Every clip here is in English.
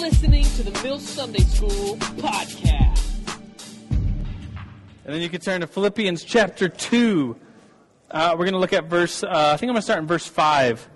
listening to the Mill Sunday School podcast. And then you can turn to Philippians chapter 2. Uh, we're going to look at verse, uh, I think I'm going to start in verse 5.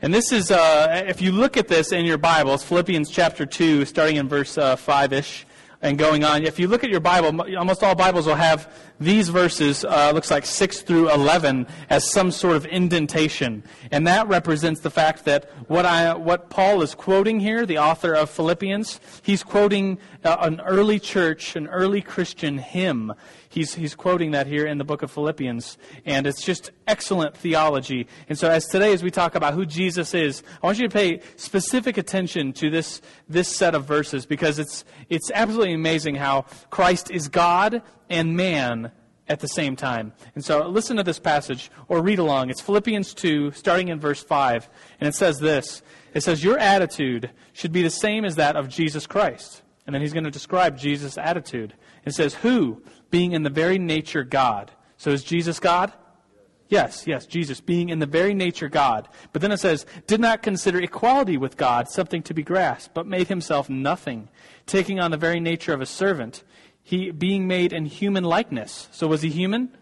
And this is, uh, if you look at this in your Bibles, Philippians chapter 2, starting in verse 5 ish and going on. If you look at your Bible, almost all Bibles will have these verses, uh, looks like 6 through 11, as some sort of indentation. And that represents the fact that what, I, what Paul is quoting here, the author of Philippians, he's quoting Uh, an early church, an early Christian hymn. He's, he's quoting that here in the book of Philippians. And it's just excellent theology. And so, as today, as we talk about who Jesus is, I want you to pay specific attention to this, this set of verses because it's, it's absolutely amazing how Christ is God and man at the same time. And so listen to this passage or read along. It's Philippians 2, starting in verse 5. And it says this It says, Your attitude should be the same as that of Jesus Christ. And then he's going to describe Jesus' attitude. It says, Who, being in the very nature God. So is Jesus God? Yes, yes, Jesus, being in the very nature God. But then it says, did not consider equality with God something to be grasped, but made himself nothing, taking on the very nature of a servant he being made in human likeness. So was he human?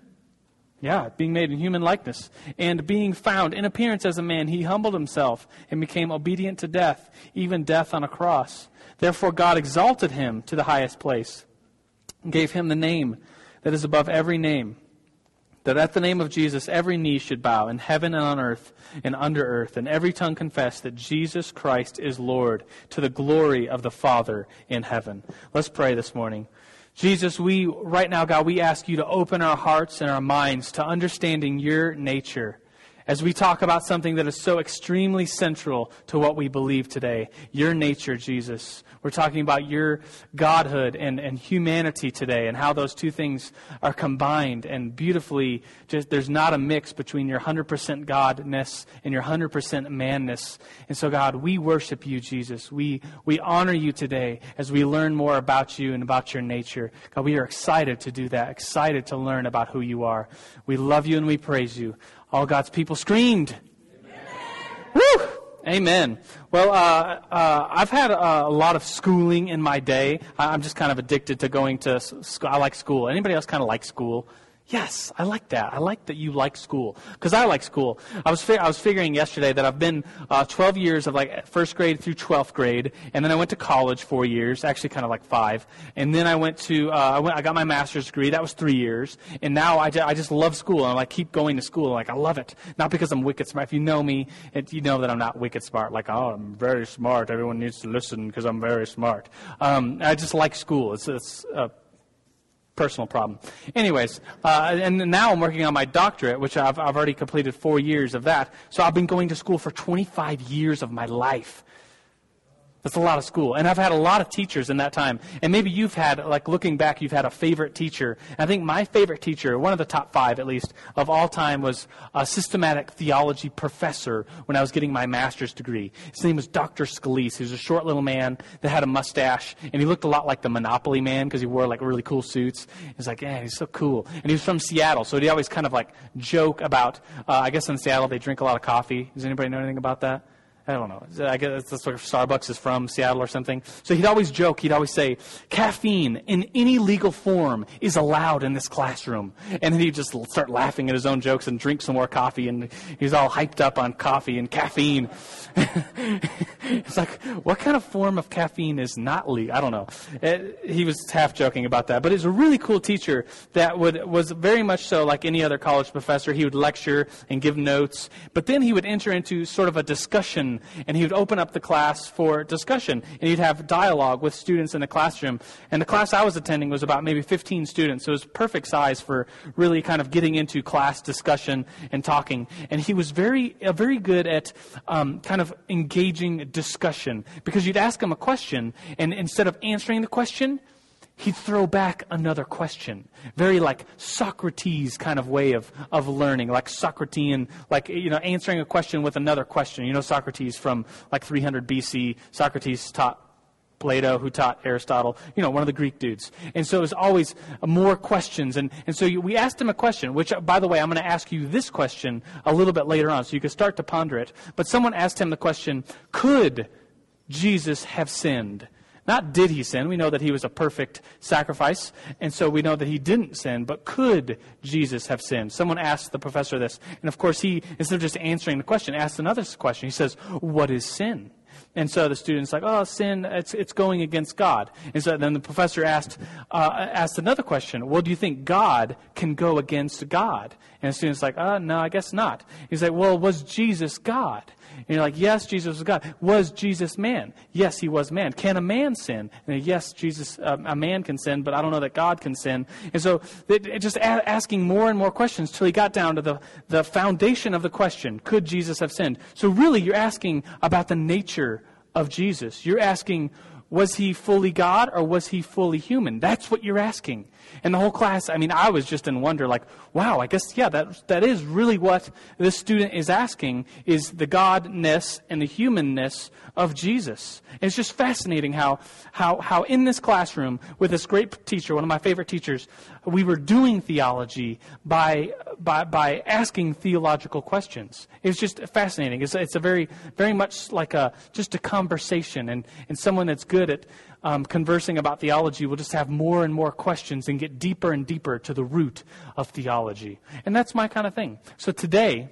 Yeah, being made in human likeness. And being found in appearance as a man, he humbled himself and became obedient to death, even death on a cross. Therefore, God exalted him to the highest place and gave him the name that is above every name. That at the name of Jesus, every knee should bow in heaven and on earth and under earth, and every tongue confess that Jesus Christ is Lord to the glory of the Father in heaven. Let's pray this morning. Jesus, we, right now, God, we ask you to open our hearts and our minds to understanding your nature as we talk about something that is so extremely central to what we believe today your nature, Jesus. We're talking about your godhood and, and humanity today and how those two things are combined and beautifully just there's not a mix between your 100% godness and your 100% manness. And so God, we worship you, Jesus. We we honor you today as we learn more about you and about your nature. God, we are excited to do that, excited to learn about who you are. We love you and we praise you. All God's people screamed. Amen. Amen. Well, uh, uh, I've had a, a, lot of schooling in my day. I'm just kind of addicted to going to school. I like school. Anybody else kind of like school? Yes, I like that. I like that you like school because I like school. I was fi- I was figuring yesterday that I've been uh, 12 years of like first grade through 12th grade, and then I went to college four years, actually kind of like five, and then I went to uh, I went I got my master's degree. That was three years, and now I, j- I just love school. And I like keep going to school. Like I love it, not because I'm wicked smart. If you know me, it, you know that I'm not wicked smart. Like oh, I'm very smart. Everyone needs to listen because I'm very smart. Um, I just like school. It's it's uh, personal problem. Anyways, uh, and now I'm working on my doctorate, which I've, I've already completed four years of that. So I've been going to school for 25 years of my life. That's a lot of school. And I've had a lot of teachers in that time. And maybe you've had, like looking back, you've had a favorite teacher. I think my favorite teacher, one of the top five at least, of all time was a systematic theology professor when I was getting my master's degree. His name was Dr. Scalise. He was a short little man that had a mustache. And he looked a lot like the Monopoly man because he wore like really cool suits. He's like, yeah, he's so cool. And he was from Seattle. So he always kind of like joke about, uh, I guess in Seattle they drink a lot of coffee. Does anybody know anything about that? I don't know. I guess that's where Starbucks is from, Seattle or something. So he'd always joke, he'd always say, caffeine in any legal form is allowed in this classroom. And then he'd just start laughing at his own jokes and drink some more coffee. And he's all hyped up on coffee and caffeine. it's like, what kind of form of caffeine is not legal? I don't know. It, he was half joking about that. But he was a really cool teacher that would, was very much so like any other college professor. He would lecture and give notes. But then he would enter into sort of a discussion and he would open up the class for discussion, and he'd have dialogue with students in the classroom. And the class I was attending was about maybe 15 students, so it was perfect size for really kind of getting into class discussion and talking. And he was very, uh, very good at um, kind of engaging discussion because you'd ask him a question, and instead of answering the question, he'd throw back another question. Very like Socrates kind of way of, of learning, like Socratean, like, you know, answering a question with another question. You know, Socrates from like 300 BC, Socrates taught Plato, who taught Aristotle, you know, one of the Greek dudes. And so it was always more questions. And, and so we asked him a question, which, uh, by the way, I'm going to ask you this question a little bit later on, so you can start to ponder it. But someone asked him the question, could Jesus have sinned? Not did he sin. We know that he was a perfect sacrifice, and so we know that he didn't sin, but could Jesus have sinned? Someone asked the professor this, and of course he, instead of just answering the question, asked another question. He says, What is sin? And so the student's like, oh, sin, it's, it's going against God. And so then the professor asked, uh, asked another question. Well, do you think God can go against God? And the student's like, uh, no, I guess not. He's like, well, was Jesus God? And you're like, yes, Jesus was God. Was Jesus man? Yes, he was man. Can a man sin? And yes, Jesus, uh, a man can sin, but I don't know that God can sin. And so it, it just a- asking more and more questions till he got down to the, the foundation of the question, could Jesus have sinned? So really, you're asking about the nature of Jesus. You're asking, was he fully God or was he fully human? That's what you're asking. And the whole class, I mean, I was just in wonder, like, wow, I guess, yeah, that, that is really what this student is asking, is the godness and the humanness of Jesus. And it's just fascinating how, how, how in this classroom, with this great teacher, one of my favorite teachers, we were doing theology by, by, by asking theological questions. It's just fascinating. It's, it's a very, very much like a, just a conversation, and, and someone that's good at um, conversing about theology will just have more and more questions and get deeper and deeper to the root of theology. And that's my kind of thing. So today,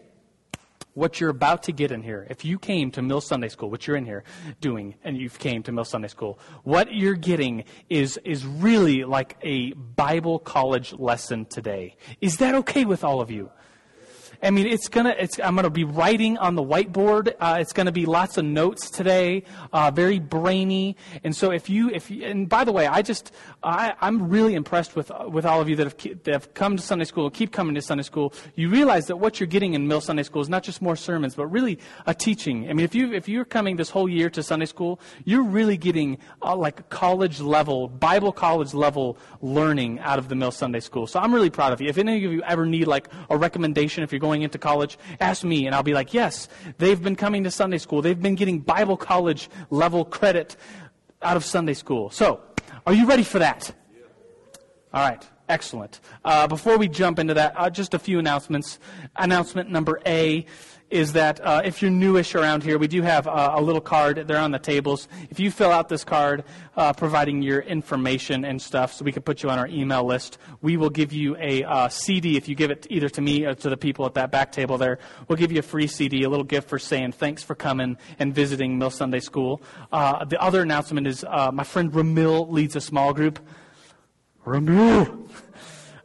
what you're about to get in here, if you came to Mill Sunday School, what you're in here doing, and you've came to Mill Sunday School, what you're getting is, is really like a Bible college lesson today. Is that okay with all of you? I mean, it's gonna. It's, I'm gonna be writing on the whiteboard. Uh, it's gonna be lots of notes today, uh, very brainy. And so, if you, if you, and by the way, I just, I, I'm really impressed with with all of you that have that have come to Sunday school, keep coming to Sunday school. You realize that what you're getting in Mill Sunday School is not just more sermons, but really a teaching. I mean, if you if you're coming this whole year to Sunday school, you're really getting uh, like college level, Bible college level learning out of the Mill Sunday School. So I'm really proud of you. If any of you ever need like a recommendation, if you're going into college, ask me, and I'll be like, yes, they've been coming to Sunday school. They've been getting Bible college level credit out of Sunday school. So, are you ready for that? All right. Excellent. Uh, before we jump into that, uh, just a few announcements. Announcement number A is that uh, if you're newish around here, we do have uh, a little card. They're on the tables. If you fill out this card, uh, providing your information and stuff, so we can put you on our email list, we will give you a uh, CD. If you give it either to me or to the people at that back table there, we'll give you a free CD, a little gift for saying thanks for coming and visiting Mill Sunday School. Uh, the other announcement is my friend Ramil leads a small group. Ramil.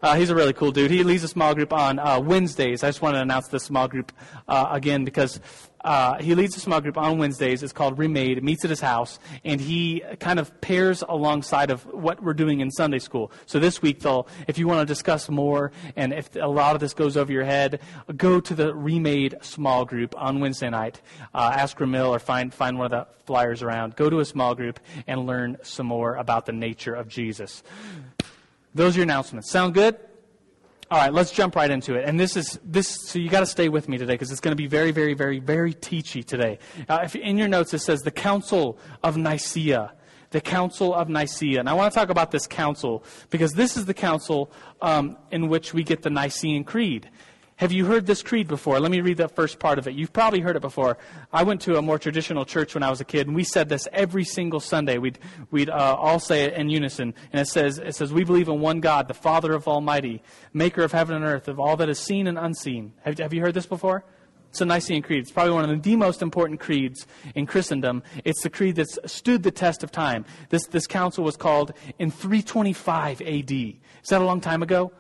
Uh, he's a really cool dude. He leads a small group on uh, Wednesdays. I just want to announce this small group uh, again because uh, he leads a small group on Wednesdays. It's called Remade. It meets at his house, and he kind of pairs alongside of what we're doing in Sunday school. So this week, though, if you want to discuss more, and if a lot of this goes over your head, go to the Remade small group on Wednesday night. Uh, ask Ramil or find find one of the flyers around. Go to a small group and learn some more about the nature of Jesus. Those are your announcements. Sound good? All right, let's jump right into it. And this is this. So you got to stay with me today because it's going to be very, very, very, very teachy today. Uh, if in your notes it says the Council of Nicaea, the Council of Nicaea, and I want to talk about this council because this is the council um, in which we get the Nicene Creed. Have you heard this creed before? Let me read the first part of it. You've probably heard it before. I went to a more traditional church when I was a kid, and we said this every single Sunday. We'd, we'd uh, all say it in unison. And it says, it says, We believe in one God, the Father of Almighty, maker of heaven and earth, of all that is seen and unseen. Have, have you heard this before? It's a Nicene Creed. It's probably one of the most important creeds in Christendom. It's the creed that's stood the test of time. This, this council was called in 325 AD. Is that a long time ago?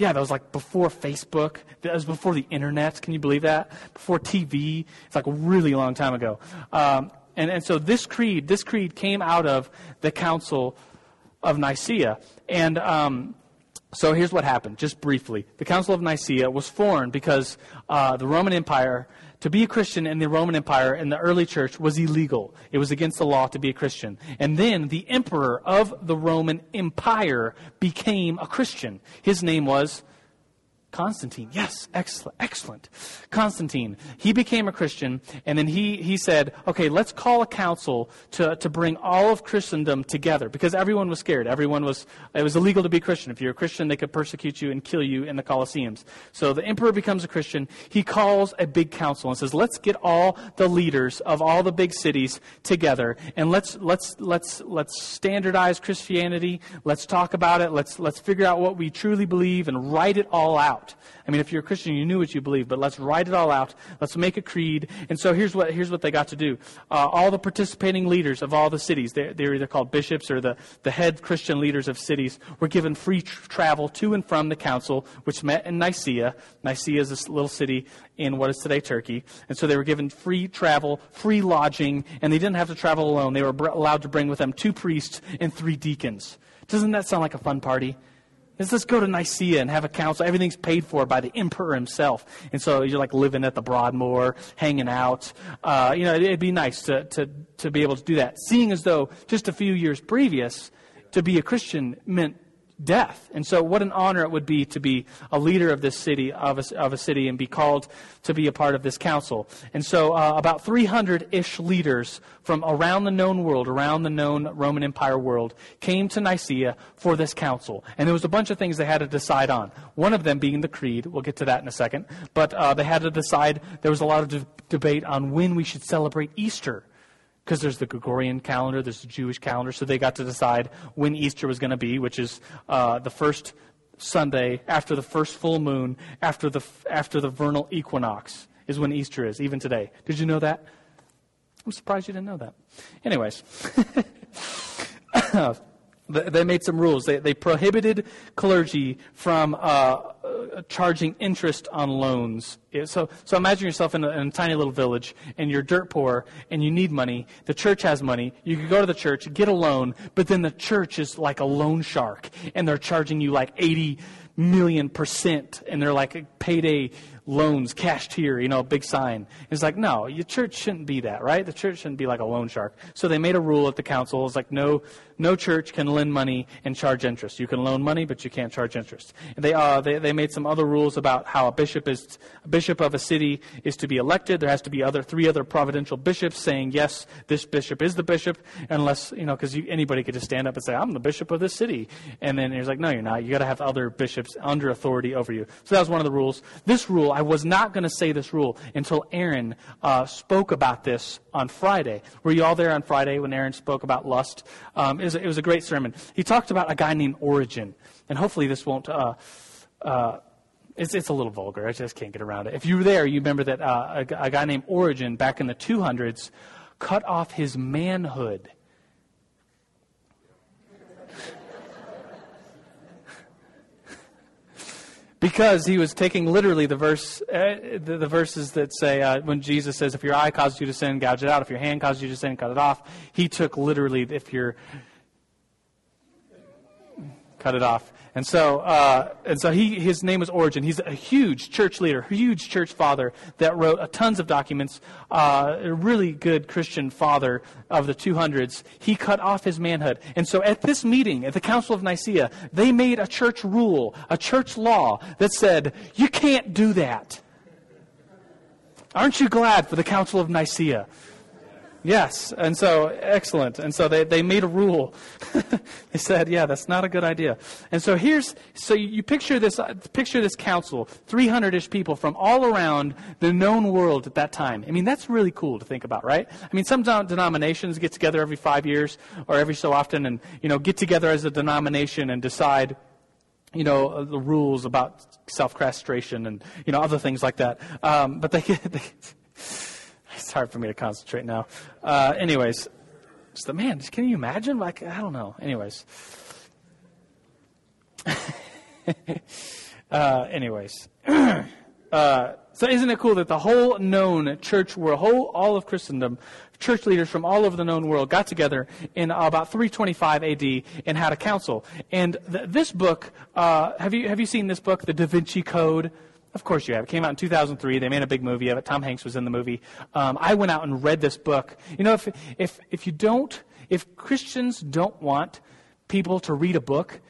Yeah, that was like before Facebook. That was before the internet. Can you believe that? Before TV. It's like a really long time ago. Um, and, and so this creed, this creed came out of the Council of Nicaea. And um, so here's what happened, just briefly. The Council of Nicaea was formed because uh, the Roman Empire to be a Christian in the Roman Empire in the early church was illegal. It was against the law to be a Christian. And then the emperor of the Roman Empire became a Christian. His name was Constantine, yes, excellent, excellent. Constantine, he became a Christian, and then he, he said, okay, let's call a council to, to bring all of Christendom together, because everyone was scared. Everyone was, it was illegal to be Christian. If you're a Christian, they could persecute you and kill you in the Colosseums. So the emperor becomes a Christian. He calls a big council and says, let's get all the leaders of all the big cities together, and let's, let's, let's, let's standardize Christianity. Let's talk about it. Let's, let's figure out what we truly believe and write it all out out. I mean, if you're a Christian, you knew what you believe, but let's write it all out. Let's make a creed. And so here's what, here's what they got to do. Uh, all the participating leaders of all the cities, they're, they're, either called bishops or the, the head Christian leaders of cities, were given free tr- travel to and from the council, which met in Nicaea. Nicaea is a little city in what is today Turkey. And so they were given free travel, free lodging, and they didn't have to travel alone. They were br- allowed to bring with them two priests and three deacons. Doesn't that sound like a fun party? Let's go to Nicaea and have a council. Everything's paid for by the emperor himself. And so you're like living at the Broadmoor, hanging out. Uh, you know, it'd be nice to, to, to be able to do that. Seeing as though just a few years previous, to be a Christian meant death. And so, what an honor it would be to be a leader of this city, of a, of a city, and be called to be a part of this council. And so, uh, about 300 ish leaders from around the known world, around the known Roman Empire world, came to Nicaea for this council. And there was a bunch of things they had to decide on. One of them being the creed. We'll get to that in a second. But uh, they had to decide, there was a lot of de- debate on when we should celebrate Easter because there's the Gregorian calendar, there's the Jewish calendar, so they got to decide when Easter was going to be, which is uh, the first Sunday after the first full moon, after the after the vernal equinox is when Easter is, even today. Did you know that? I'm surprised you didn't know that. Anyways. they made some rules. They, they prohibited clergy from uh, charging interest on loans. So, so imagine yourself in a, in a, tiny little village, and you're dirt poor, and you need money. The church has money. You could go to the church, get a loan, but then the church is like a loan shark, and they're charging you like 80 million percent, and they're like a payday loans cashed here, you know, big sign. It's like, no, your church shouldn't be that, right? The church shouldn't be like a loan shark. So they made a rule at the council. It's like, no, no church can lend money and charge interest. You can loan money, but you can't charge interest. And they, uh, they, they made some other rules about how a bishop is, a bishop of a city is to be elected. There has to be other, three other providential bishops saying, yes, this bishop is the bishop, unless, you know, because anybody could just stand up and say, I'm the bishop of this city. And then he's like, no, you're not. You got to have other bishops under authority over you. So that was one of the rules. This rule, I was not going to say this rule until Aaron uh, spoke about this on Friday. Were you all there on Friday when Aaron spoke about lust? Um, it, was a, it, was a, great sermon. He talked about a guy named Origen, and hopefully this won't. Uh, uh, it's, it's, a little vulgar. I just can't get around it. If you were there, you remember that uh, a, a guy named Origen back in the 200s cut off his manhood because he was taking literally the verse, uh, the, the, verses that say uh, when Jesus says, "If your eye causes you to sin, gouge it out. If your hand causes you to sin, cut it off." He took literally, if your cut it off. And so, uh, and so he, his name was Origen. He's a huge church leader, huge church father that wrote tons of documents. Uh, a really good Christian father of the 200s. He cut off his manhood. And so, at this meeting, at the Council of Nicaea, they made a church rule, a church law that said you can't do that. Aren't you glad for the Council of Nicaea? Yes, and so excellent. And so they, they made a rule. they said, yeah, that's not a good idea. And so here's so you, picture this picture this council, 300ish people from all around the known world at that time. I mean, that's really cool to think about, right? I mean, some denominations get together every 5 years or every so often and, you know, get together as a denomination and decide you know, uh, the rules about self-castration and, you know, other things like that. Um, but they, they it's hard for me to concentrate now. Uh, anyways, the man, can you imagine? Like, I don't know. Anyways. uh, anyways. uh, so isn't it cool that the whole known church world, whole, all of Christendom, church leaders from all over the known world got together in about 325 AD and had a council. And th- this book, uh, have you have you seen this book, The Da Vinci Code? Of course you have. It came out in 2003. They made a big movie of it. Tom Hanks was in the movie. Um, I went out and read this book. You know, if, if, if you don't, if Christians don't want people to read a book,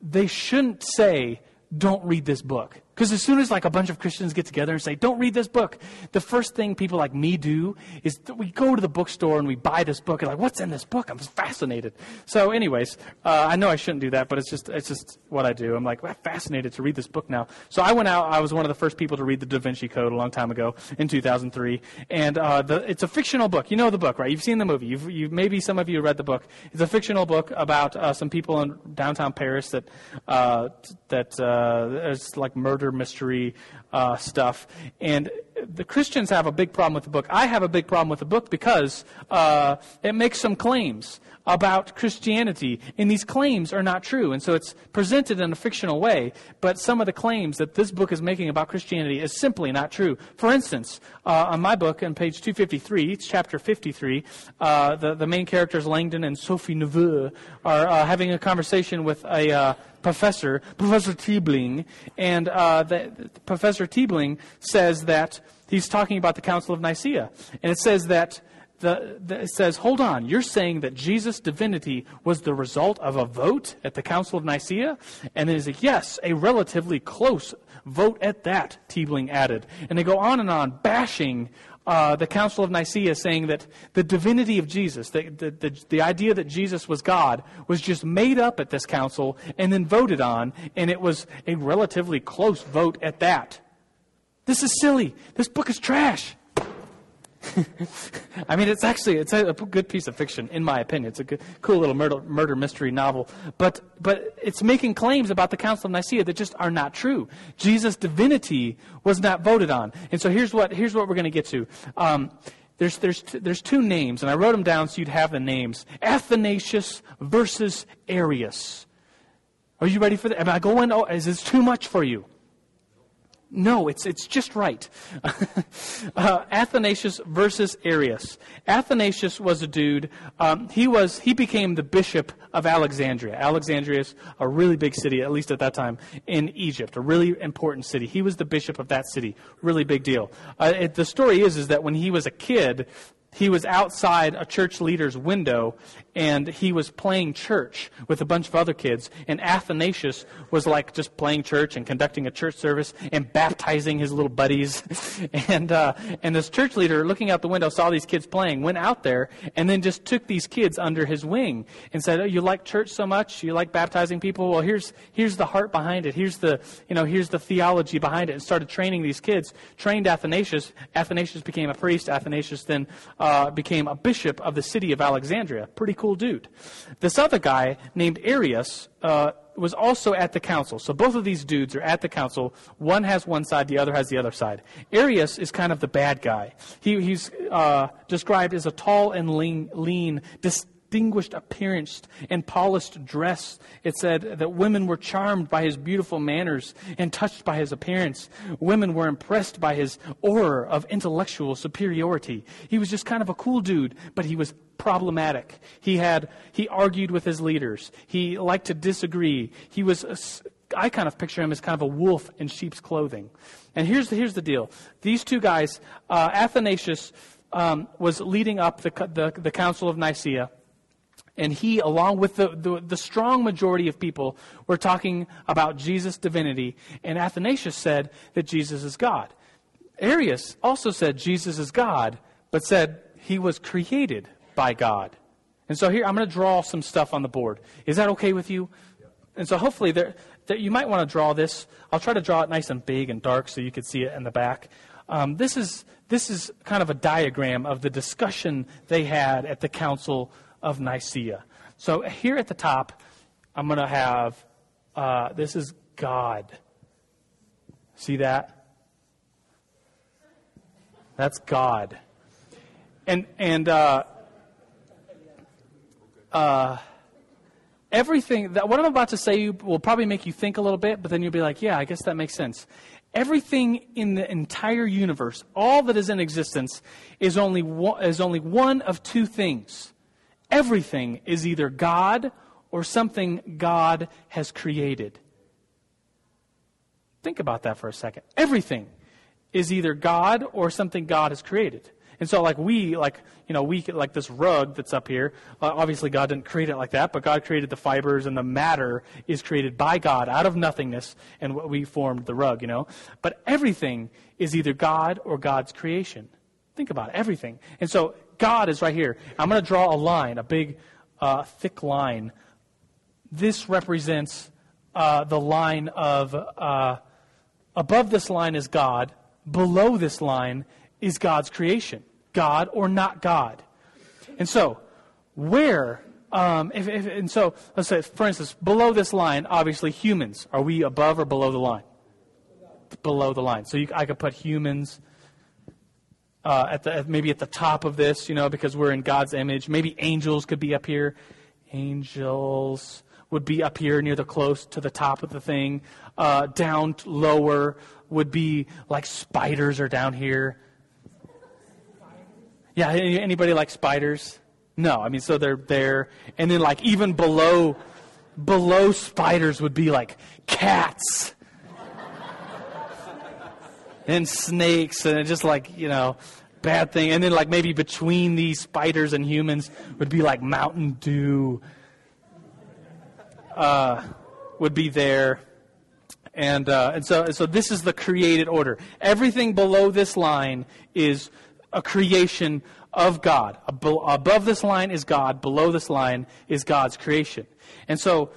they shouldn't say, don't read this book. Because as soon as like a bunch of Christians get together and say, "Don't read this book," the first thing people like me do is we go to the bookstore and we buy this book and like, "What's in this book?" I'm fascinated. So, anyways, uh, I know I shouldn't do that, but it's just it's just what I do. I'm like I'm fascinated to read this book now. So I went out. I was one of the first people to read the Da Vinci Code a long time ago in 2003, and uh, the, it's a fictional book. You know the book, right? You've seen the movie. You've, you've maybe some of you read the book. It's a fictional book about uh, some people in downtown Paris that uh, that uh, is like murder mystery uh, stuff. And the Christians have a big problem with the book. I have a big problem with the book because uh, it makes some claims about Christianity, and these claims are not true. And so it's presented in a fictional way, but some of the claims that this book is making about Christianity is simply not true. For instance, uh, on my book, on page 253, it's chapter 53, uh, the, the main characters, Langdon and Sophie Neveu, are uh, having a conversation with a uh, professor, Professor Teabing, and uh, the, the Professor Teabing says that he's talking about the Council of Nicaea, and it says that the, the, it says, hold on, you're saying that Jesus' divinity was the result of a vote at the Council of Nicaea? And then he's like, yes, a relatively close vote at that, Teabing added. And they go on and on, bashing uh, the Council of Nicaea, saying that the divinity of Jesus, the, the, the, the idea that Jesus was God, was just made up at this council and then voted on, and it was a relatively close vote at that. This is silly. This book is trash. I mean, it's actually it's a, good piece of fiction, in my opinion. It's a good, cool little murder, murder mystery novel, but but it's making claims about the Council of Nicaea that just are not true. Jesus' divinity was not voted on, and so here's what here's what we're going to get to. Um, there's, there's, there's two names, and I wrote them down so you'd have the names Athanasius versus Arius. Are you ready for that? Am I going? Oh, is this too much for you? No, it's, it's just right. uh, Athanasius versus Arius. Athanasius was a dude. Um, he was he became the bishop of Alexandria. Alexandria is a really big city, at least at that time, in Egypt. A really important city. He was the bishop of that city. Really big deal. Uh, it, the story is is that when he was a kid, he was outside a church leader's window and he was playing church with a bunch of other kids. And Athanasius was like just playing church and conducting a church service and baptizing his little buddies. and, uh, and this church leader, looking out the window, saw these kids playing, went out there, and then just took these kids under his wing and said, Oh, you like church so much? You like baptizing people? Well, here's, here's the heart behind it. Here's the, you know, here's the theology behind it. And started training these kids. Trained Athanasius. Athanasius became a priest. Athanasius then uh, became a bishop of the city of Alexandria. Pretty cool cool dude. This other guy named Arius uh, was also at the council. So both of these dudes are at the council. One has one side, the other has the other side. Arius is kind of the bad guy. He, he's uh, described as a tall and lean, lean dis- distinguished appearance and polished dress. It said that women were charmed by his beautiful manners and touched by his appearance. Women were impressed by his aura of intellectual superiority. He was just kind of a cool dude, but he was problematic. He had he argued with his leaders. He liked to disagree. He was a, I kind of picture him as kind of a wolf in sheep's clothing. And here's the, here's the deal. These two guys, uh, Athanasius um, was leading up the, the, the Council of Nicaea. And he, along with the, the, the, strong majority of people, were talking about Jesus' divinity. And Athanasius said that Jesus is God. Arius also said Jesus is God, but said he was created by God. And so here, I'm going to draw some stuff on the board. Is that okay with you? And so hopefully there, there, you might want to draw this. I'll try to draw it nice and big and dark so you can see it in the back. Um, this, is, this is kind of a diagram of the discussion they had at the council of Nicaea. So here at the top, I'm going to have uh, this is God. See that? That's God. And and uh, uh, everything that what I'm about to say will probably make you think a little bit, but then you'll be like, yeah, I guess that makes sense. Everything in the entire universe, all that is in existence, is only one, is only one of two things everything is either God or something God has created. Think about that for a second. Everything is either God or something God has created. And so, like we, like you know, we like this rug that's up here. Uh, obviously, God didn't create it like that, but God created the fibers and the matter is created by God out of nothingness, and we formed the rug. You know, but everything is either God or God's creation. Think about it, everything. And so, God is right here. I'm going to draw a line, a big, uh, thick line. This represents uh, the line of uh, above this line is God, below this line is God's creation. God or not God. And so, where, um, if, if, and so, let's say, for instance, below this line, obviously humans. Are we above or below the line? Below the line. So you, I could put humans uh, at the maybe at the top of this, you know, because we're in God's image. Maybe angels could be up here. Angels would be up here near the close to the top of the thing. Uh, down lower would be like spiders are down here. Yeah, anybody like spiders? No, I mean, so they're there. And then, like, even below, below spiders would be like cats and snakes, and just like, you know, bad thing. And then, like, maybe between these spiders and humans would be like Mountain Dew uh, would be there. And, uh, and so, so this is the created order. Everything below this line is a creation of God. Above this line is God, below this line is God's creation. And so,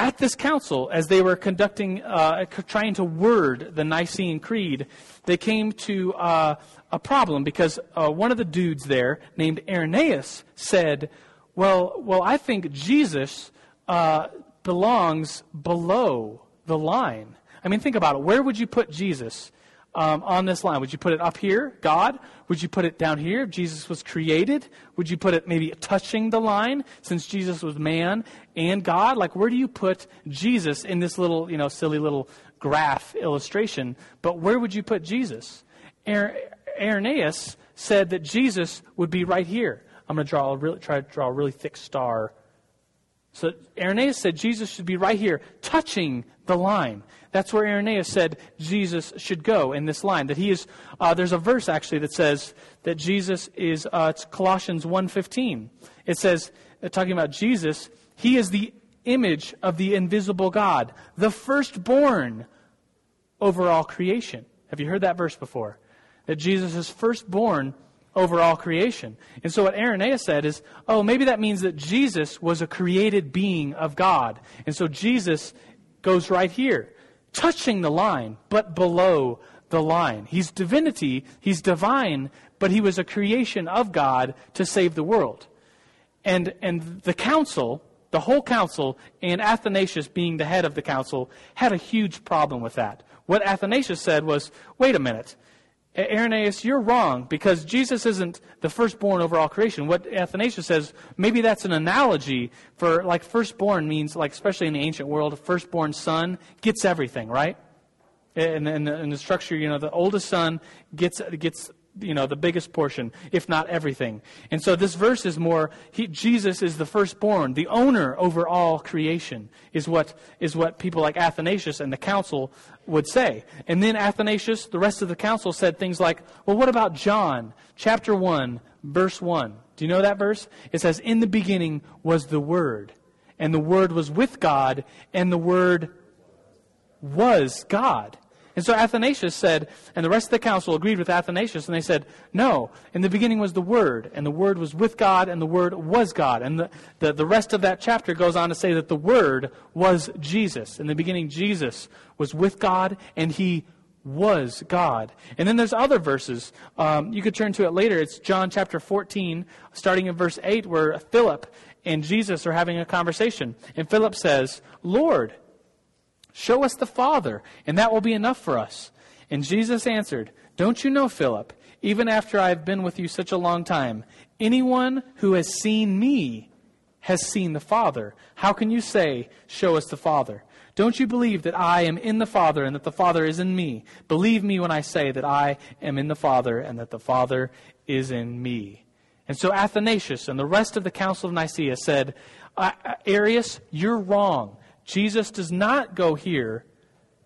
at this council, as they were conducting, uh, trying to word the Nicene Creed, they came to uh, a problem because uh, one of the dudes there, named Irenaeus, said, "Well, well, I think Jesus uh, belongs below the line. I mean, think about it. Where would you put Jesus um, on this line? Would you put it up here, God? Would you put it down here if Jesus was created? Would you put it maybe touching the line since Jesus was man and God? Like, where do you put Jesus in this little, you know, silly little graph illustration? But where would you put Jesus? Irenaeus said that Jesus would be right here. I'm going to draw a really, try to draw a really thick star. So Irenaeus said Jesus should be right here, touching the line. That's where Irenaeus said Jesus should go in this line. That he is. Uh, there's a verse actually that says that Jesus is. Uh, it's Colossians 1:15. It says, uh, talking about Jesus, he is the image of the invisible God, the firstborn over all creation. Have you heard that verse before? That Jesus is firstborn over all creation. And so what Irenaeus said is, oh, maybe that means that Jesus was a created being of God. And so Jesus goes right here touching the line, but below the line. He's divinity, he's divine, but he was a creation of God to save the world. And, and the council, the whole council, and Athanasius being the head of the council, had a huge problem with that. What Athanasius said was wait a minute. Irenaeus, you're wrong because Jesus isn't the firstborn over all creation. What Athanasius says, maybe that's an analogy for like firstborn means, like especially in the ancient world, firstborn son gets everything, right? In, in, in the structure, you know, the oldest son gets gets you know, the biggest portion, if not everything. And so this verse is more, he, Jesus is the firstborn, the owner over all creation, is what, is what people like Athanasius and the council would say. And then Athanasius, the rest of the council said things like, well, what about John, chapter 1, verse 1? Do you know that verse? It says, in the beginning was the Word, and the Word was with God, and the Word was God. And so Athanasius said, and the rest of the council agreed with Athanasius, and they said, no, in the beginning was the Word, and the Word was with God, and the Word was God. And the, the, the rest of that chapter goes on to say that the Word was Jesus. In the beginning, Jesus was with God, and He was God. And then there's other verses. Um, you could turn to it later. It's John chapter 14, starting in verse 8, where Philip and Jesus are having a conversation. And Philip says, Lord, Show us the Father, and that will be enough for us. And Jesus answered, Don't you know, Philip, even after I have been with you such a long time, anyone who has seen me has seen the Father. How can you say, Show us the Father? Don't you believe that I am in the Father and that the Father is in me? Believe me when I say that I am in the Father and that the Father is in me. And so Athanasius and the rest of the Council of Nicaea said, Arius, you're wrong. Jesus does not go here.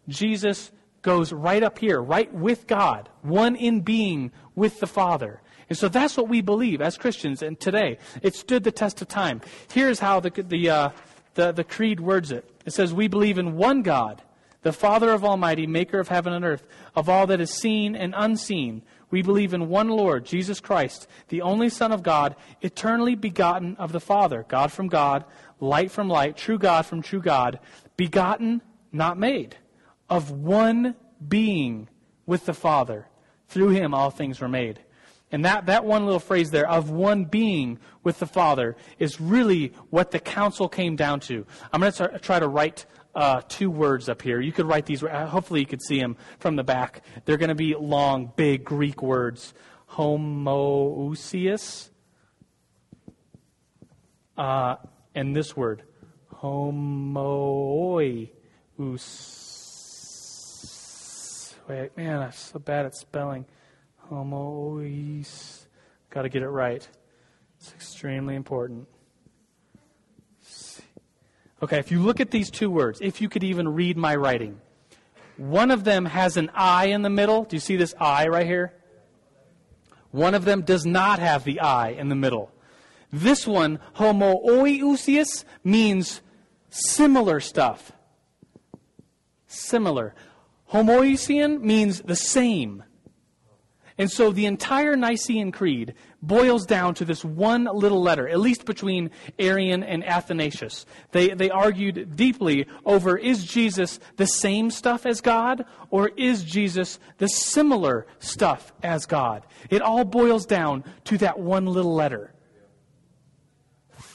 Jesus goes right up here, right with God, one in being with the Father. And so that's what we believe as Christians. And today, it stood the test of time. Here's how the, the, uh, the, the creed words it it says, We believe in one God, the Father of Almighty, maker of heaven and earth, of all that is seen and unseen. We believe in one Lord, Jesus Christ, the only Son of God, eternally begotten of the Father, God from God, light from light, true God from true God, begotten, not made, of one being with the Father. Through him all things were made. And that, that one little phrase there, of one being with the Father, is really what the council came down to. I'm going to try to write uh, two words up here. You could write these, uh, hopefully, you could see them from the back. They're going to be long, big Greek words. Homoousios. Uh, and this word, homoious. Wait, man, I'm so bad at spelling. Homois. Got to get it right. It's extremely important. Okay, if you look at these two words, if you could even read my writing, one of them has an I in the middle. Do you see this I right here? One of them does not have the I in the middle. This one, homoiousios, means similar stuff. Similar. Homoousian means the same. And so the entire Nicene Creed boils down to this one little letter, at least between Arian and Athanasius. They, they argued deeply over is Jesus the same stuff as God, or is Jesus the similar stuff as God? It all boils down to that one little letter.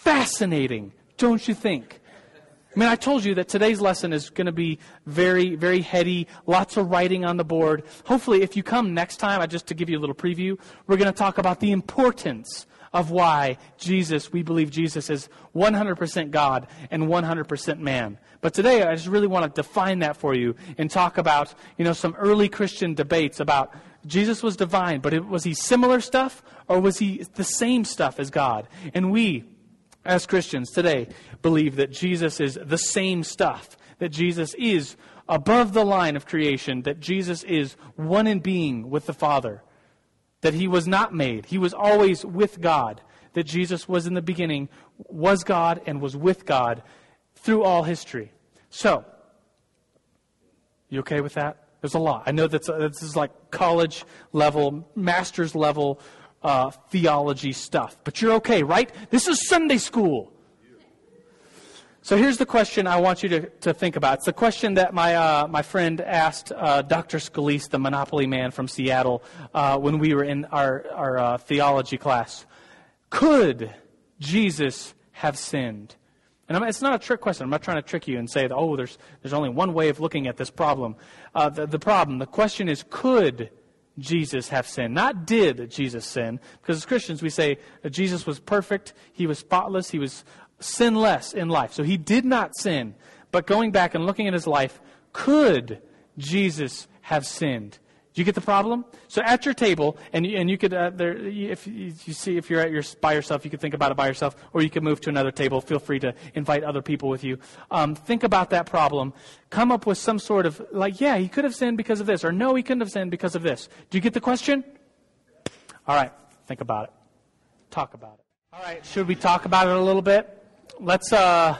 Fascinating, don't you think? I mean, I told you that today's lesson is going to be very, very heady, lots of writing on the board. Hopefully, if you come next time, I just to give you a little preview, we're going to talk about the importance of why Jesus, we believe Jesus is 100% God and 100% man. But today, I just really want to define that for you and talk about, you know, some early Christian debates about Jesus was divine, but was he similar stuff or was he the same stuff as God? And we, as Christians today believe that Jesus is the same stuff, that Jesus is above the line of creation, that Jesus is one in being with the Father, that he was not made, he was always with God, that Jesus was in the beginning, was God, and was with God through all history. So, you okay with that? There's a lot. I know that's, this is like college level, master's level uh, theology stuff. But you're okay, right? This is Sunday school. So here's the question I want you to, to think about. It's a question that my, uh, my friend asked uh, Dr. Scalise, the Monopoly man from Seattle, uh, when we were in our, our uh, theology class. Could Jesus have sinned? And I'm, it's not a trick question. I'm not trying to trick you and say, oh, there's, there's only one way of looking at this problem. Uh, the, the problem, the question is, could Jesus have sinned. Not did Jesus sin, because as Christians we say Jesus was perfect, he was spotless, he was sinless in life. So he did not sin. But going back and looking at his life, could Jesus have sinned? You get the problem? So at your table, and and you could, uh, there, if you see if you're at your by yourself, you could think about it by yourself, or you could move to another table. Feel free to invite other people with you. Um, think about that problem. Come up with some sort of like, yeah, he could have sinned because of this, or no, he couldn't have sinned because of this. Do you get the question? All right, think about it. Talk about it. All right, should we talk about it a little bit? Let's. Uh,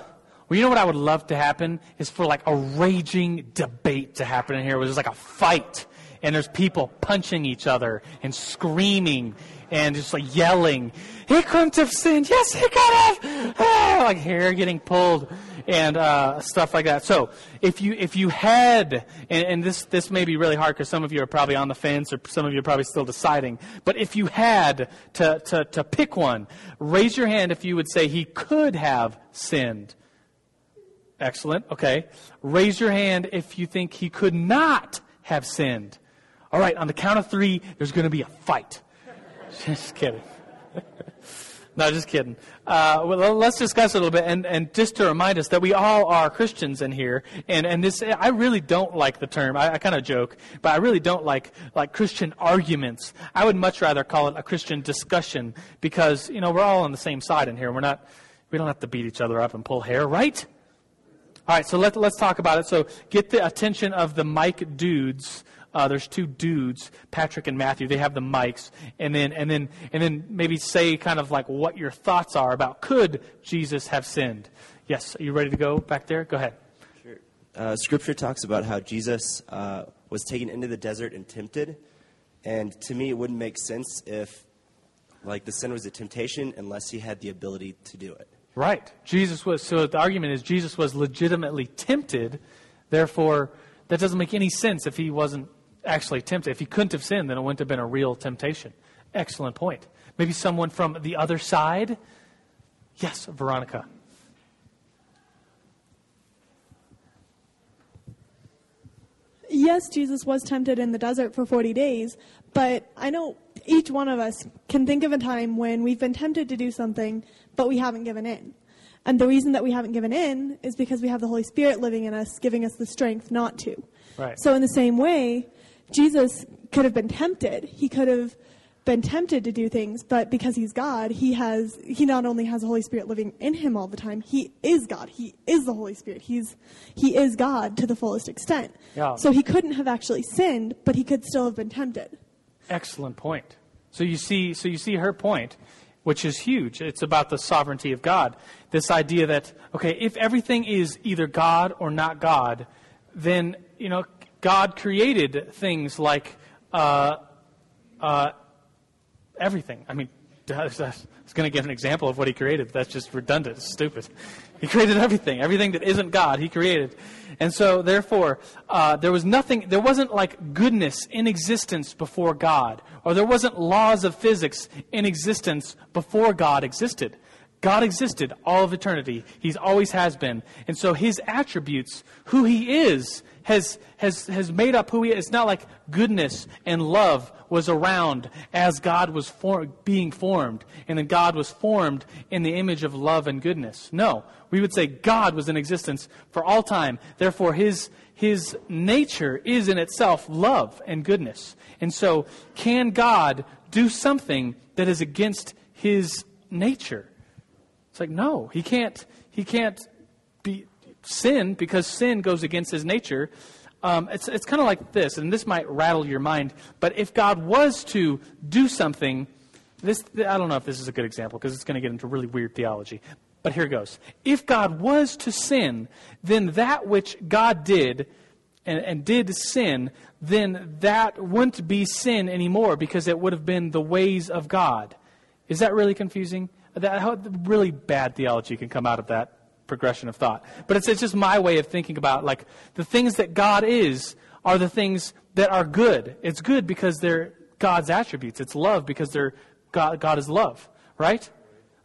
well, you know what I would love to happen is for like a raging debate to happen in here. Was just like a fight and there's people punching each other and screaming and just like yelling, he couldn't have sinned. Yes, he could have. Ah, like hair getting pulled and uh, stuff like that. So if you if you had, and, and this this may be really hard because some of you are probably on the fence or some of you are probably still deciding. But if you had to to to pick one, raise your hand if you would say he could have sinned. Excellent. Okay. Raise your hand if you think he could not have sinned. All right, on the count of three, there's going to be a fight. just kidding. no, just kidding. Uh, well, let's discuss a little bit, and, and just to remind us that we all are Christians in here, and, and this I really don't like the term. I, I kind of joke, but I really don't like like Christian arguments. I would much rather call it a Christian discussion because you know we're all on the same side in here. We're not we don't have to beat each other up and pull hair, right? All right, so let, let's talk about it. So get the attention of the mic dudes uh, there's two dudes, Patrick and Matthew. They have the mics, and then and then and then maybe say kind of like what your thoughts are about could Jesus have sinned? Yes, are you ready to go back there? Go ahead. Sure. Uh, scripture talks about how Jesus uh, was taken into the desert and tempted, and to me, it wouldn't make sense if, like, the sin was a temptation unless he had the ability to do it. Right. Jesus was, so the argument is Jesus was legitimately tempted. Therefore, that doesn't make any sense if he wasn't actually tempted. If he couldn't have sinned, then it wouldn't have been a real temptation. Excellent point. Maybe someone from the other side? Yes, Veronica. yes, Jesus was tempted in the desert for 40 days, but I know each one of us can think of a time when we've been tempted to do something, but we haven't given in. And the reason that we haven't given in is because we have the Holy Spirit living in us, giving us the strength not to. Right. So, in the same way, Jesus could have been tempted. He could have been tempted to do things, but because he's God, he has he not only has the Holy Spirit living in him all the time, he is God. He is the Holy Spirit. He's he is God to the fullest extent. Yeah. So he couldn't have actually sinned, but he could still have been tempted. Excellent point. So you see, so you see her point, which is huge. It's about the sovereignty of God. This idea that okay, if everything is either God or not God, then you know God created things like uh, uh, everything. I mean, I was going to give an example of what he created. That's just redundant. It's stupid. He created everything. Everything that isn't God, he created. And so, therefore, uh, there was nothing, there wasn't like goodness in existence before God, or there wasn't laws of physics in existence before God existed. God existed all of eternity. He's always has been. And so his attributes, who he is, has, has, has made up who he is. It's not like goodness and love was around as God was for, being formed, and then God was formed in the image of love and goodness. No, we would say God was in existence for all time. Therefore, his, his nature is in itself love and goodness. And so, can God do something that is against his nature? It's like, no, he can't, he can't be sin because sin goes against his nature. Um, it's it's kind of like this, and this might rattle your mind. But if God was to do something, this I don't know if this is a good example because it's going to get into really weird theology. But here it goes. If God was to sin, then that which God did and, and did sin, then that wouldn't be sin anymore because it would have been the ways of God. Is that really confusing? That, how really bad theology can come out of that progression of thought. But it's, it's just my way of thinking about like the things that God is are the things that are good. It's good because they're God's attributes. It's love because they're God, God is love, right?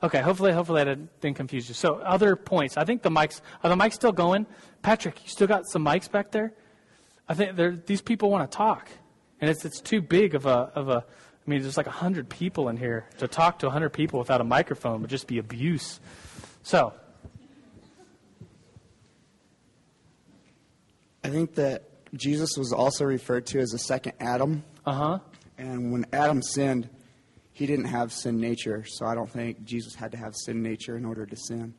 Okay, hopefully, hopefully I didn't confuse you. So, other points. I think the mics are the mics still going. Patrick, you still got some mics back there. I think these people want to talk, and it's it's too big of a of a. I mean, there's like hundred people in here to talk to hundred people without a microphone would just be abuse. So, I think that Jesus was also referred to as a second Adam. uh huh. And when Adam sinned, he didn't have sin nature. So I don't think Jesus had to have sin nature in order to sin.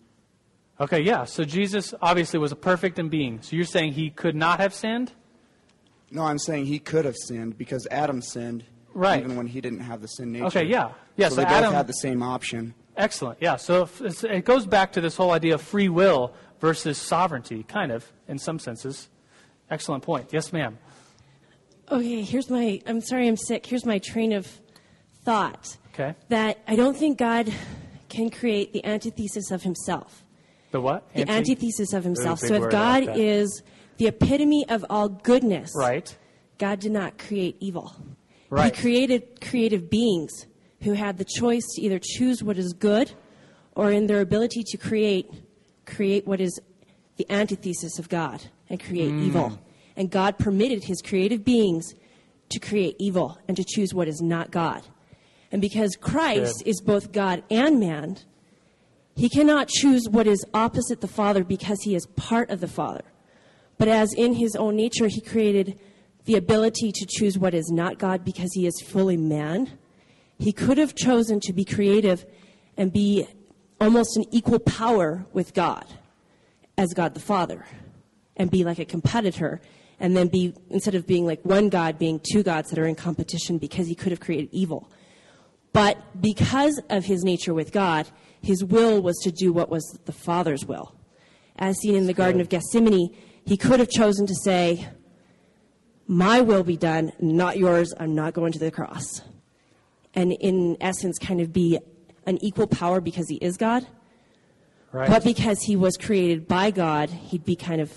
Okay, yeah. So Jesus obviously was a perfect in being. So you're saying he could not have sinned? No, I'm saying he could have sinned because Adam sinned Right. even when he didn't have the sin nature. Okay, yeah. Yeah, so, so they Adam- both had the same option. Excellent. Yeah. So if it goes back to this whole idea of free will versus sovereignty, kind of, in some senses. Excellent point. Yes, ma'am. Okay, here's my. I'm sorry, I'm sick. Here's my train of thought. Okay. That I don't think God can create the antithesis of Himself. The what? The Anti- antithesis of Himself. So if like God that. is the epitome of all goodness, Right. God did not create evil. Right. He created creative beings who had the choice to either choose what is good or in their ability to create create what is the antithesis of God and create Hmm. evil. And God permitted his creative beings to create evil and to choose what is not God. And because Christ Good. is both God and man, he cannot choose what is opposite the Father because he is part of the Father. But as in his own nature, he created the ability to choose what is not God because he is fully man, he could have chosen to be creative and be almost an equal power with God as God the Father and be like a competitor and then be, instead of being like one God, being two gods that are in competition because he could have created evil. But because of his nature with God, his will was to do what was the Father's will. As seen in the Garden of Gethsemane, he could have chosen to say, My will be done, not yours. I'm not going to the cross. And in essence, kind of be an equal power because he is God. Right. But because he was created by God, he'd be kind of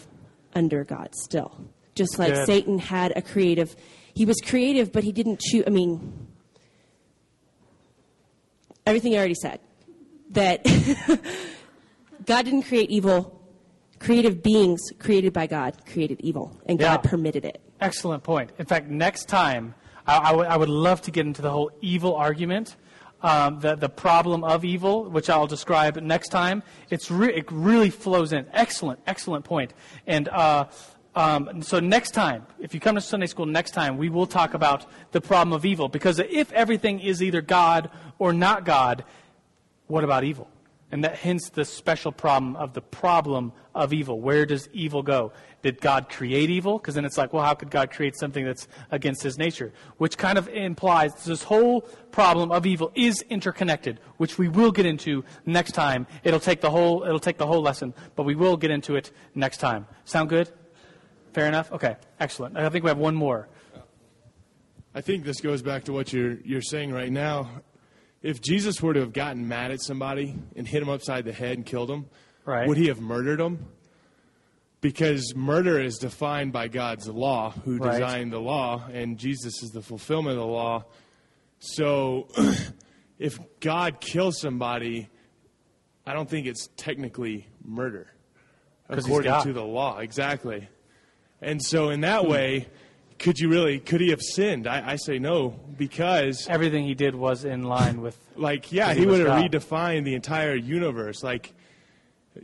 under God still. Just like Good. Satan had a creative, he was creative, but he didn't choose. I mean, everything I already said. That God didn't create evil. Creative beings created by God created evil, and God permitted it. Excellent point. In fact, next time, I, I I would love to get into the whole evil argument, um, the, the problem of evil, which I'll describe next time. It's re- it really flows in. Excellent, excellent point. And uh, um, so next time, if you come to Sunday school next time, we will talk about the problem of evil. Because if everything is either God or not God, what about evil? And that hence the special problem of the problem of evil. Where does evil go? Did God create evil? Because then it's like, well, how could God create something that's against his nature? Which kind of implies this whole problem of evil is interconnected, which we will get into next time. It'll take the whole it'll take the whole lesson, but we will get into it next time. Sound good? Fair enough? Okay, excellent. I think we have one more. I think this goes back to what you're you're saying right now. If Jesus were to have gotten mad at somebody and hit him upside the head and killed him, Right. would he have murdered him? Because murder is defined by God's law, who Right. designed the law, and Jesus is the fulfillment of the law. So, if God kills somebody, I don't think it's technically murder according to the law. Exactly. And so, in that way, could you really? Could he have sinned? I, I say no, because Everything he did was in line with like yeah, he, he would have God. redefined the entire universe. Like,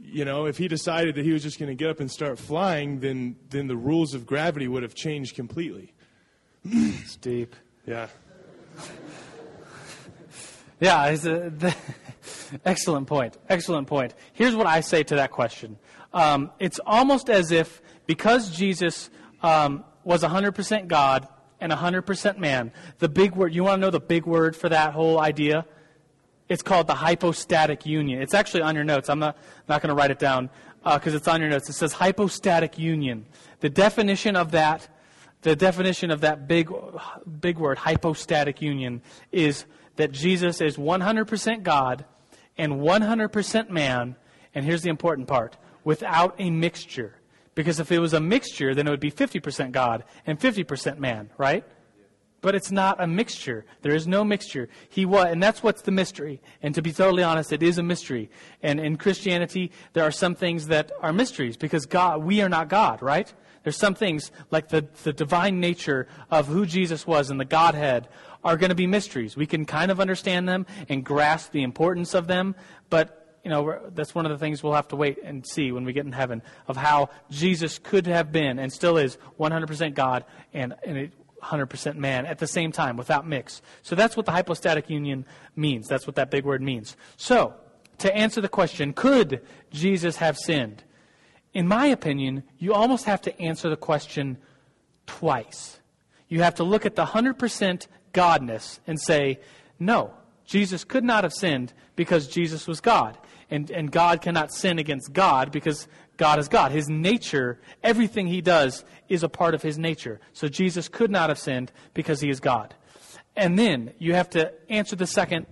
you know, if he decided that he was just going to get up and start flying, then then the rules of gravity would have changed completely. it's deep. Yeah. Yeah, it's a, the, excellent point. Excellent point. Here's what I say to that question. Um, it's almost as if because Jesus um, was 100% God and 100% man, the big word, you want to know the big word for that whole idea? It's called the hypostatic union. It's actually on your notes. I'm not, not going to write it down uh, because it's on your notes. It says hypostatic union. The definition of that, the definition of that big, big word, hypostatic union, is that Jesus is 100% God and 100% man. And here's the important part without a mixture. Because if it was a mixture, then it would be 50% God and 50% man, right? But it's not a mixture. There is no mixture. He was, and that's what's the mystery. And to be totally honest, it is a mystery. And in Christianity, there are some things that are mysteries because God, we are not God, right? There's some things like the, the divine nature of who Jesus was and the Godhead are going to be mysteries. We can kind of understand them and grasp the importance of them, but you know, that's one of the things we'll have to wait and see when we get in heaven of how Jesus could have been and still is 100% God and, and 100% man at the same time without mix. So that's what the hypostatic union means. That's what that big word means. So, to answer the question, could Jesus have sinned? In my opinion, you almost have to answer the question twice. You have to look at the 100% godness and say, no, Jesus could not have sinned because Jesus was God. And, and God cannot sin against God because God is God. His nature, everything he does, is a part of his nature. So Jesus could not have sinned because he is God. And then you have to answer the second,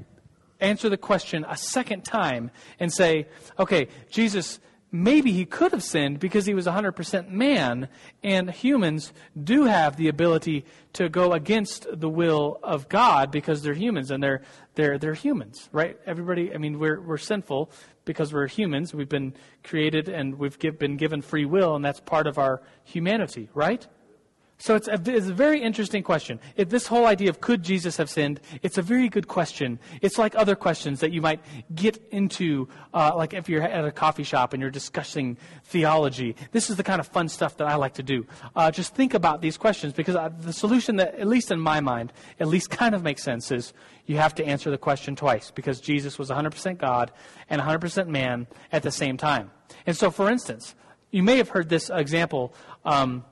answer the question a second time and say, okay, Jesus, maybe he could have sinned because he was 100% man, and humans do have the ability to go against the will of God because they're humans and they're, they're, they're humans, right? Everybody, I mean, we're, we're sinful because we're humans. We've been created and we've give, been given free will, and that's part of our humanity, right? So it's a, it's a very interesting question. If this whole idea of could Jesus have sinned, it's a very good question. It's like other questions that you might get into, uh, like if you're at a coffee shop and you're discussing theology. This is the kind of fun stuff that I like to do. Uh, just think about these questions because uh, the solution that, at least in my mind, at least kind of makes sense is you have to answer the question twice because Jesus was 100% God and 100% man at the same time. And so, for instance, you may have heard this example. Um,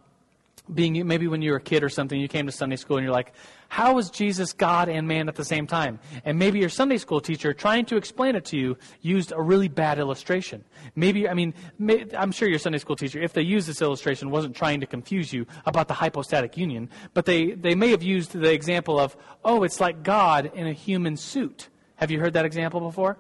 being maybe when you were a kid or something, you came to Sunday school and you're like, how is Jesus God and man at the same time? And maybe your Sunday school teacher, trying to explain it to you, used a really bad illustration. Maybe, I mean, may, I'm sure your Sunday school teacher, if they used this illustration, wasn't trying to confuse you about the hypostatic union, but they, they may have used the example of, oh, it's like God in a human suit. Have you heard that example before?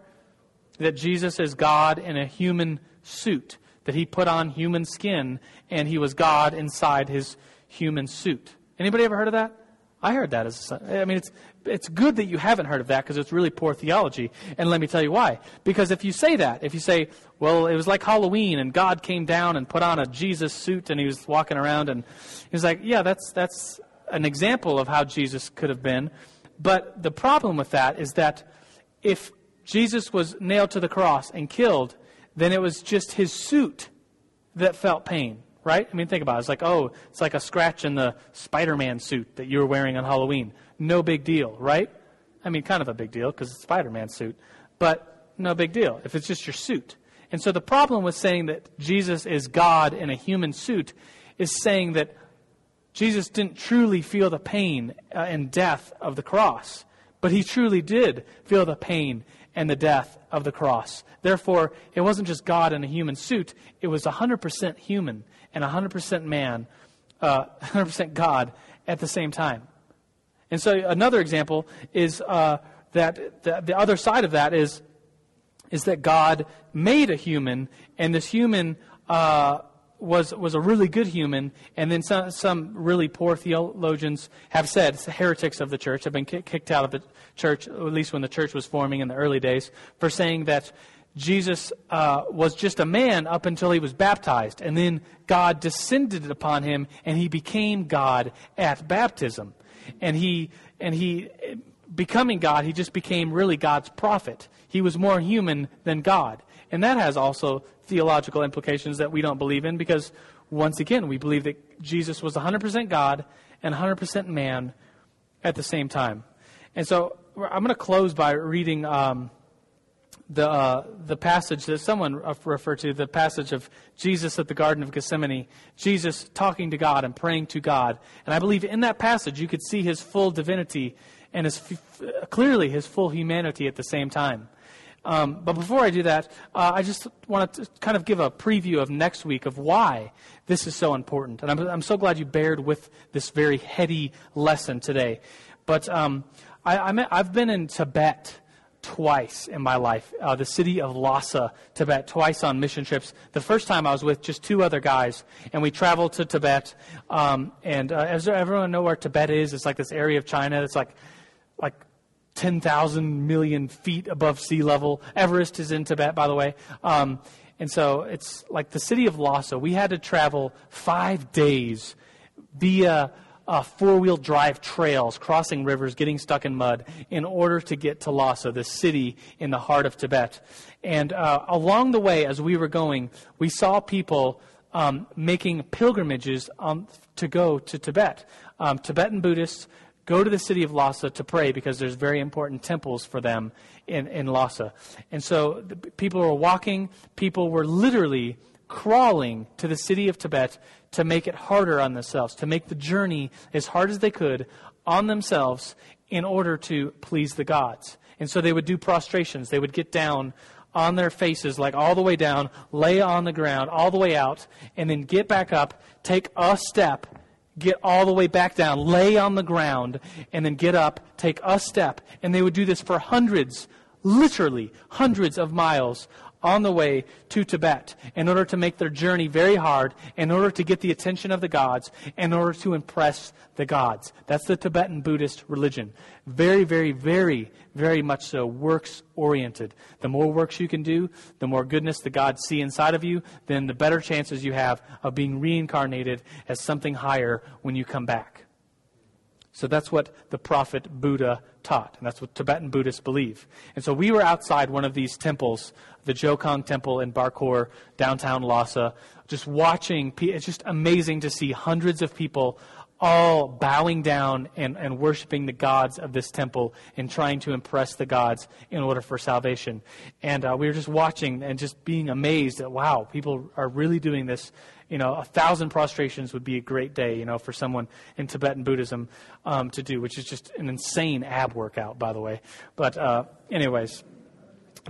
That Jesus is God in a human suit that he put on human skin and he was God inside his human suit. Anybody ever heard of that? I heard that as I mean it's it's good that you haven't heard of that because it's really poor theology. And let me tell you why. Because if you say that, if you say, well, it was like Halloween and God came down and put on a Jesus suit and he was walking around and he was like, yeah, that's that's an example of how Jesus could have been. But the problem with that is that if Jesus was nailed to the cross and killed, then it was just his suit that felt pain, right? I mean, think about it. It's like, oh, it's like a scratch in the Spider Man suit that you were wearing on Halloween. No big deal, right? I mean, kind of a big deal because it's Spider Man suit, but no big deal if it's just your suit. And so the problem with saying that Jesus is God in a human suit is saying that Jesus didn't truly feel the pain uh, and death of the cross, but he truly did feel the pain and the death of the cross. Therefore, it wasn't just God in a human suit, it was 100% human and 100% man, uh, 100% God at the same time. And so another example is uh, that the, the other side of that is, is that God made a human, and this human uh, was was a really good human, and then some some really poor theologians have said heretics of the church have been kicked out of the church, at least when the church was forming in the early days, for saying that Jesus uh, was just a man up until he was baptized, and then God descended upon him, and he became God at baptism, and he and he becoming God, he just became really God's prophet. He was more human than God. And that has also theological implications that we don't believe in because, once again, we believe that Jesus was 100% God and 100% man at the same time. And so I'm going to close by reading um, the, uh, the passage that someone referred to, the passage of Jesus at the Garden of Gethsemane, Jesus talking to God and praying to God. And I believe in that passage you could see his full divinity and his, clearly his full humanity at the same time. Um, but before I do that, uh, I just want to kind of give a preview of next week of why this is so important. And I'm, I'm so glad you bared with this very heady lesson today. But um, I, have been in Tibet twice in my life, uh, the city of Lhasa, Tibet, twice on mission trips. The first time I was with just two other guys, and we traveled to Tibet. Um, and uh, does everyone know where Tibet is? It's like this area of China. It's like like 10,000 million feet above sea level. Everest is in Tibet, by the way. Um, and so it's like the city of Lhasa. We had to travel five days via uh, four wheel drive trails, crossing rivers, getting stuck in mud, in order to get to Lhasa, the city in the heart of Tibet. And uh, along the way, as we were going, we saw people um, making pilgrimages um, to go to Tibet. Um, Tibetan Buddhists go to the city of Lhasa to pray because there's very important temples for them in, in Lhasa. And so people were walking, people were literally crawling to the city of Tibet to make it harder on themselves, to make the journey as hard as they could on themselves in order to please the gods. And so they would do prostrations. They would get down on their faces, like all the way down, lay on the ground, all the way out, and then get back up, take a step, get all the way back down, lay on the ground, and then get up, take a step. And they would do this for hundreds, literally hundreds of miles on the way to Tibet in order to make their journey very hard, in order to get the attention of the gods, in order to impress the gods. That's the Tibetan Buddhist religion. Very, very, very, very much so works oriented. The more works you can do, the more goodness the gods see inside of you, then the better chances you have of being reincarnated as something higher when you come back. So that's what the prophet Buddha taught, and that's what Tibetan Buddhists believe. And so we were outside one of these temples, the Jokhang Temple in Barkor, downtown Lhasa, just watching. It's just amazing to see hundreds of people all bowing down and, and worshiping the gods of this temple and trying to impress the gods in order for salvation. And uh, we were just watching and just being amazed at, wow, people are really doing this. You know, a thousand prostrations would be a great day, you know, for someone in Tibetan Buddhism um, to do, which is just an insane ab workout, by the way. But, uh, anyways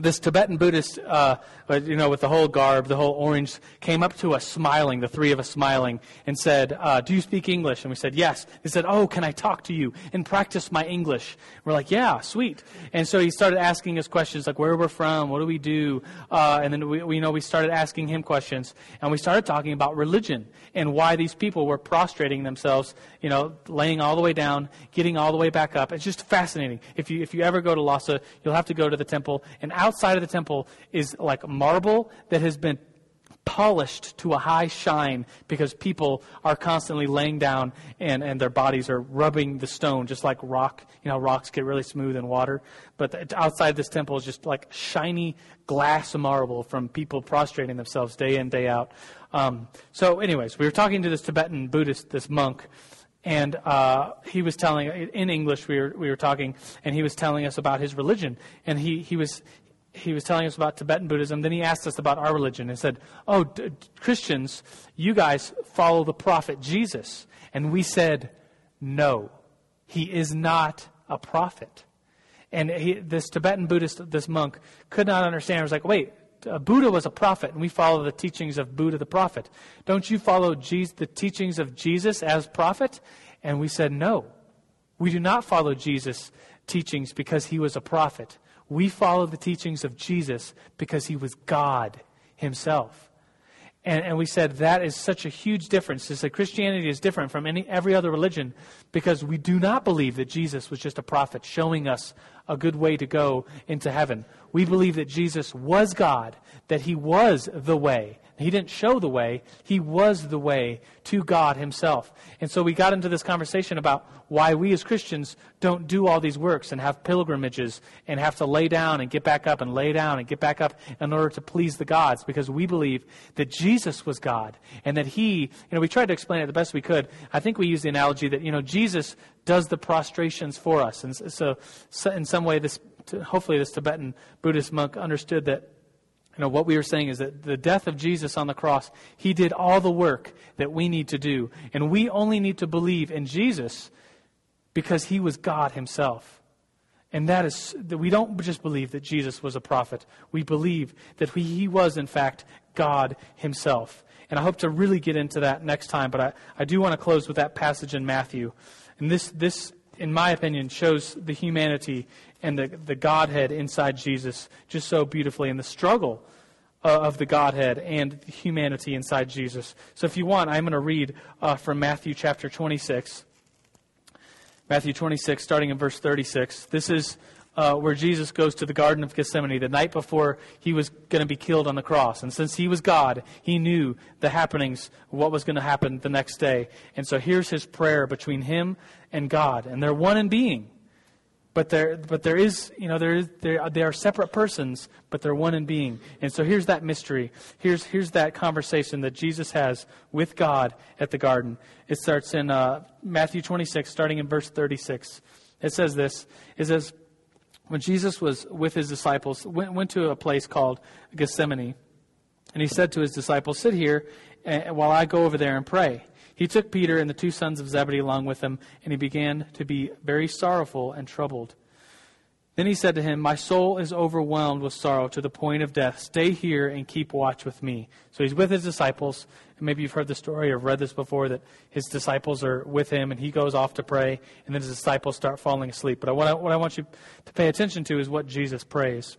this Tibetan Buddhist, uh, you know, with the whole garb, the whole orange, came up to us smiling, the three of us smiling, and said, uh, Do you speak English? And we said, Yes. He said, Oh, can I talk to you and practice my English? We're like, Yeah, sweet. And so he started asking us questions like where we're from, what do we do? Uh, and then we, we, you know, we started asking him questions, and we started talking about religion and why these people were prostrating themselves, you know, laying all the way down, getting all the way back up. It's just fascinating. If you, if you ever go to Lhasa, you'll have to go to the temple and outside of the temple is like marble that has been polished to a high shine because people are constantly laying down and, and their bodies are rubbing the stone just like rock. You know, rocks get really smooth in water. But outside this temple is just like shiny glass marble from people prostrating themselves day in, day out. Um, so, anyways, we were talking to this Tibetan Buddhist, this monk, and uh, he was telling in English we were we were talking, and he was telling us about his religion, and he he was he was telling us about Tibetan Buddhism. Then he asked us about our religion and said, "Oh, d- Christians, you guys follow the prophet Jesus," and we said, "No, he is not a prophet." And he, this Tibetan Buddhist, this monk, could not understand. He was like, "Wait, Buddha was a prophet, and we follow the teachings of Buddha the prophet. Don't you follow Jesus, the teachings of Jesus as prophet? And we said, no. We do not follow Jesus' teachings because he was a prophet. We follow the teachings of Jesus because he was God himself. And, and we said that is such a huge difference. Is that Christianity is different from any every other religion because we do not believe that Jesus was just a prophet showing us a good way to go into heaven. We believe that Jesus was God, that he was the way. He didn't show the way, he was the way to God himself. And so we got into this conversation about why we as Christians don't do all these works and have pilgrimages and have to lay down and get back up and lay down and get back up in order to please the gods because we believe that Jesus was God and that he, you know, we tried to explain it the best we could. I think we used the analogy that, you know, Jesus does the prostrations for us. And so, so in some way, this, hopefully this Tibetan Buddhist monk understood that you know, what we were saying is that the death of Jesus on the cross, he did all the work that we need to do. And we only need to believe in Jesus because he was God himself. And that is we don't just believe that Jesus was a prophet. We believe that he was, in fact, God himself. And I hope to really get into that next time, but I, I do want to close with that passage in Matthew. And this, this, in my opinion, shows the humanity and the, the Godhead inside Jesus just so beautifully, and the struggle uh, of the Godhead and humanity inside Jesus. So if you want, I'm going to read uh, from Matthew chapter 26. Matthew 26, starting in verse 36. This is uh, where Jesus goes to the Garden of Gethsemane the night before he was going to be killed on the cross. And since he was God, he knew the happenings, what was going to happen the next day. And so here's his prayer between him and God. And they're one in being. But there, but there is, you know, there is, there, they are separate persons, but they're one in being. And so here's that mystery. Here's, here's that conversation that Jesus has with God at the garden. It starts in uh, Matthew 26, starting in verse 36. It says this. It says, when Jesus was with his disciples, went, went to a place called Gethsemane, and he said to his disciples, sit here uh, while I go over there and pray. He took Peter and the two sons of Zebedee along with him, and he began to be very sorrowful and troubled. Then he said to him, My soul is overwhelmed with sorrow to the point of death. Stay here and keep watch with me. So he's with his disciples. And maybe you've heard the story or read this before that his disciples are with him and he goes off to pray, and then his disciples start falling asleep. But what I, what I want you to pay attention to is what Jesus prays.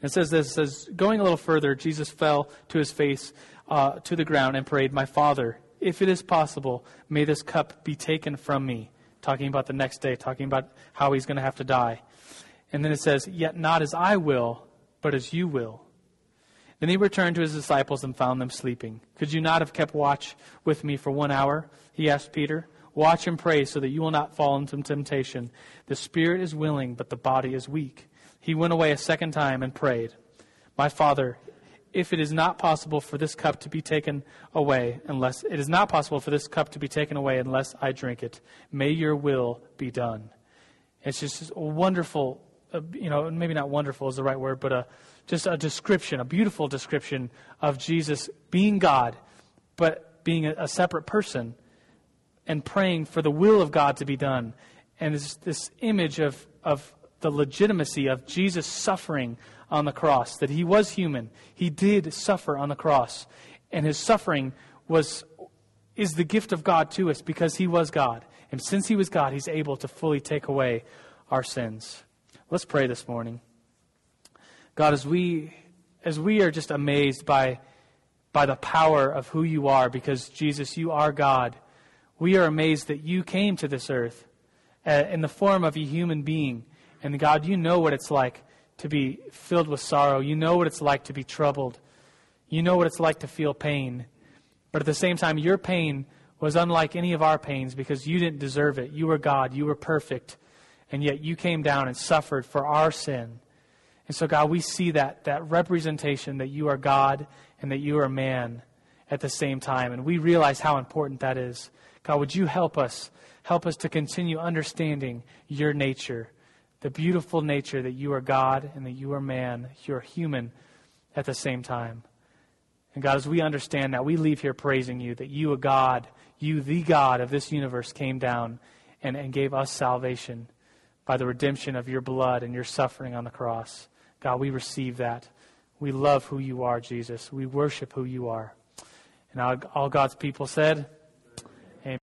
It says this it says, Going a little further, Jesus fell to his face uh, to the ground and prayed, My Father, if it is possible, may this cup be taken from me. Talking about the next day, talking about how he's going to have to die. And then it says, Yet not as I will, but as you will. Then he returned to his disciples and found them sleeping. Could you not have kept watch with me for one hour? He asked Peter. Watch and pray so that you will not fall into temptation. The spirit is willing, but the body is weak. He went away a second time and prayed, My Father, if it is not possible for this cup to be taken away unless it is not possible for this cup to be taken away unless I drink it. May your will be done. It's just a wonderful, uh, you know, maybe not wonderful is the right word, but a, just a description, a beautiful description of Jesus being God, but being a, a separate person and praying for the will of God to be done. And this, this image of, of the legitimacy of Jesus suffering on the cross, that he was human. He did suffer on the cross. And his suffering was, is the gift of God to us because he was God. And since he was God, he's able to fully take away our sins. Let's pray this morning. God, as we, as we are just amazed by, by the power of who you are, because Jesus, you are God, we are amazed that you came to this earth uh, in the form of a human being. And God, you know what it's like to be filled with sorrow. You know what it's like to be troubled. You know what it's like to feel pain. But at the same time, your pain was unlike any of our pains because you didn't deserve it. You were God. You were perfect. And yet you came down and suffered for our sin. And so, God, we see that, that representation that you are God and that you are man at the same time. And we realize how important that is. God, would you help us? Help us to continue understanding your nature the beautiful nature that you are God and that you are man, you're human at the same time. And God, as we understand that, we leave here praising you that you, a God, you, the God of this universe, came down and, and gave us salvation by the redemption of your blood and your suffering on the cross. God, we receive that. We love who you are, Jesus. We worship who you are. And all, all God's people said,